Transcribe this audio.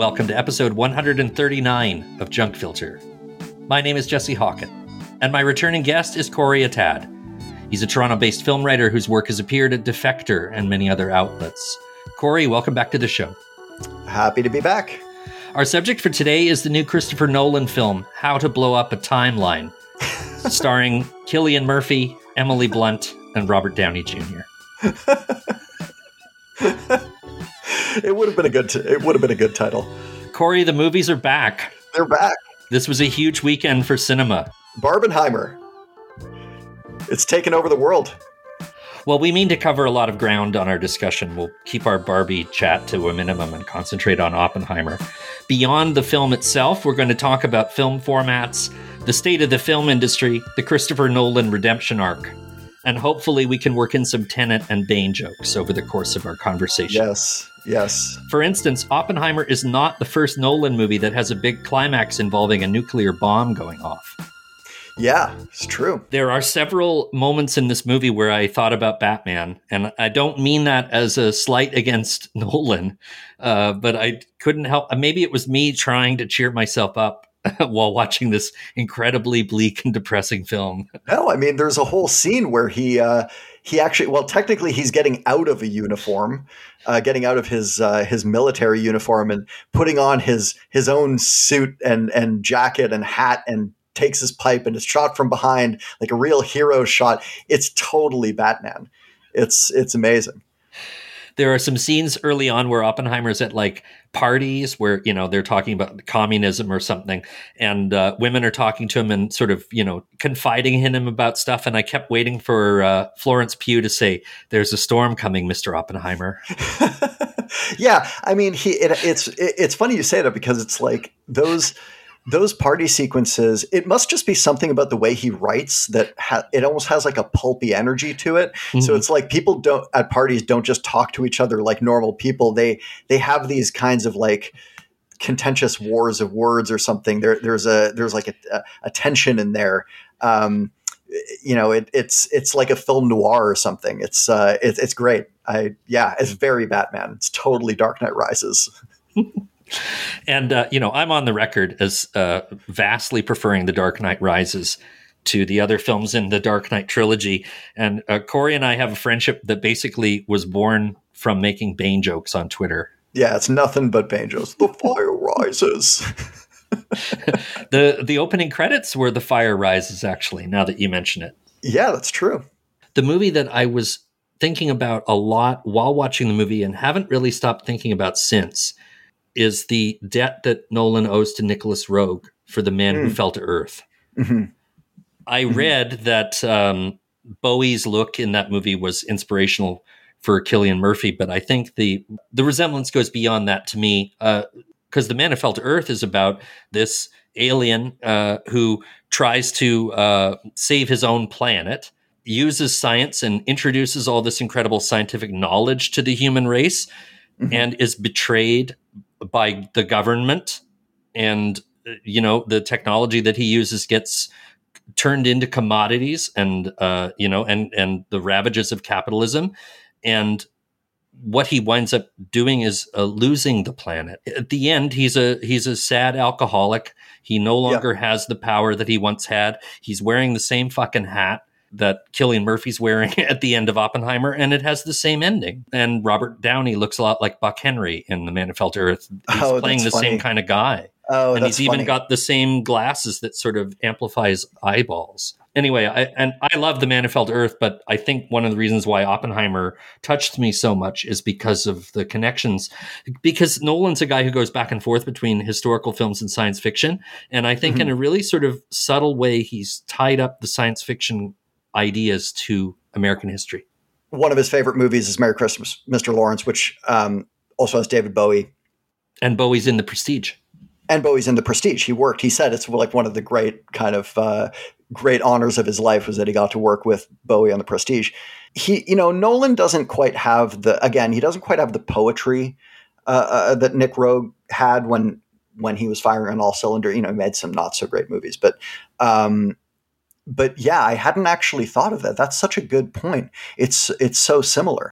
Welcome to episode 139 of Junk Filter. My name is Jesse Hawken, and my returning guest is Corey Atad. He's a Toronto based film writer whose work has appeared at Defector and many other outlets. Corey, welcome back to the show. Happy to be back. Our subject for today is the new Christopher Nolan film, How to Blow Up a Timeline, starring Cillian Murphy, Emily Blunt, and Robert Downey Jr. it would have been a good. T- it would have been a good title. Corey, the movies are back. They're back. This was a huge weekend for cinema. Barbenheimer. It's taken over the world. Well, we mean to cover a lot of ground on our discussion. We'll keep our Barbie chat to a minimum and concentrate on Oppenheimer. Beyond the film itself, we're going to talk about film formats, the state of the film industry, the Christopher Nolan redemption arc, and hopefully we can work in some Tenet and Bane jokes over the course of our conversation. Yes, yes. For instance, Oppenheimer is not the first Nolan movie that has a big climax involving a nuclear bomb going off. Yeah, it's true. There are several moments in this movie where I thought about Batman, and I don't mean that as a slight against Nolan, uh, but I couldn't help. Maybe it was me trying to cheer myself up while watching this incredibly bleak and depressing film. No, I mean, there's a whole scene where he uh, he actually, well, technically, he's getting out of a uniform, uh, getting out of his uh, his military uniform and putting on his his own suit and and jacket and hat and takes his pipe and is shot from behind like a real hero shot. It's totally Batman. It's it's amazing. There are some scenes early on where Oppenheimer's at like parties where you know they're talking about communism or something, and uh, women are talking to him and sort of you know confiding in him about stuff. And I kept waiting for uh, Florence Pugh to say, "There's a storm coming, Mister Oppenheimer." yeah, I mean, he it, it's it, it's funny you say that because it's like those those party sequences it must just be something about the way he writes that ha- it almost has like a pulpy energy to it. Mm-hmm. so it's like people don't at parties don't just talk to each other like normal people. They they have these kinds of like contentious wars of words or something. There there's a there's like a, a tension in there. Um, you know it, it's it's like a film noir or something. It's uh it, it's great. I yeah it's very batman. It's totally dark knight rises and uh, you know, I'm on the record as uh, vastly preferring The Dark Knight Rises to the other films in the Dark Knight trilogy. And uh, Corey and I have a friendship that basically was born from making Bane jokes on Twitter. Yeah, it's nothing but Bane jokes. The fire rises. the the opening credits were the fire rises actually now that you mention it yeah that's true the movie that i was thinking about a lot while watching the movie and haven't really stopped thinking about since is the debt that Nolan owes to Nicolas Roeg for The Man mm. Who. Fell to Earth. Mm-hmm. I mm-hmm. read that um, Bowie's look in that movie was inspirational for Cillian Murphy, but I think the the resemblance goes beyond that to me because uh, The Man Who Fell to Earth is about this alien uh, who tries to uh, save his own planet, uses science and introduces all this incredible scientific knowledge to the human race, mm-hmm. and is betrayed by the government and you know the technology that he uses gets turned into commodities and uh, you know and and the ravages of capitalism. And what he winds up doing is uh, losing the planet. At the end he's a he's a sad alcoholic. He no longer yeah. has the power that he once had. He's wearing the same fucking hat that Cillian Murphy's wearing at the end of Oppenheimer, and it has the same ending. And Robert Downey looks a lot like Buck Henry in The Man Who Fell to Earth. He's oh, playing the funny. same kind of guy. Oh, and he's funny. even got the same glasses that sort of amplifies eyeballs. Anyway, I, and I love The Man Who Fell to Earth, but I think one of the reasons why Oppenheimer touched me so much is because of the connections. Because Nolan's a guy who goes back and forth between historical films and science fiction, and I think mm-hmm. in a really sort of subtle way, he's tied up the science fiction ideas to American history. One of his favorite movies is Merry Christmas, Mr. Lawrence, which um, also has David Bowie. And Bowie's in The Prestige. And Bowie's in The Prestige. He worked. He said it's like one of the great kind of uh, great honors of his life was that he got to work with Bowie on The Prestige. He, you know, Nolan doesn't quite have the again. He doesn't quite have the poetry uh, uh, that Nick Roeg had when when he was firing on all cylinder. You know, he made some not so great movies, but um, but yeah, I hadn't actually thought of that. That's such a good point. It's it's so similar.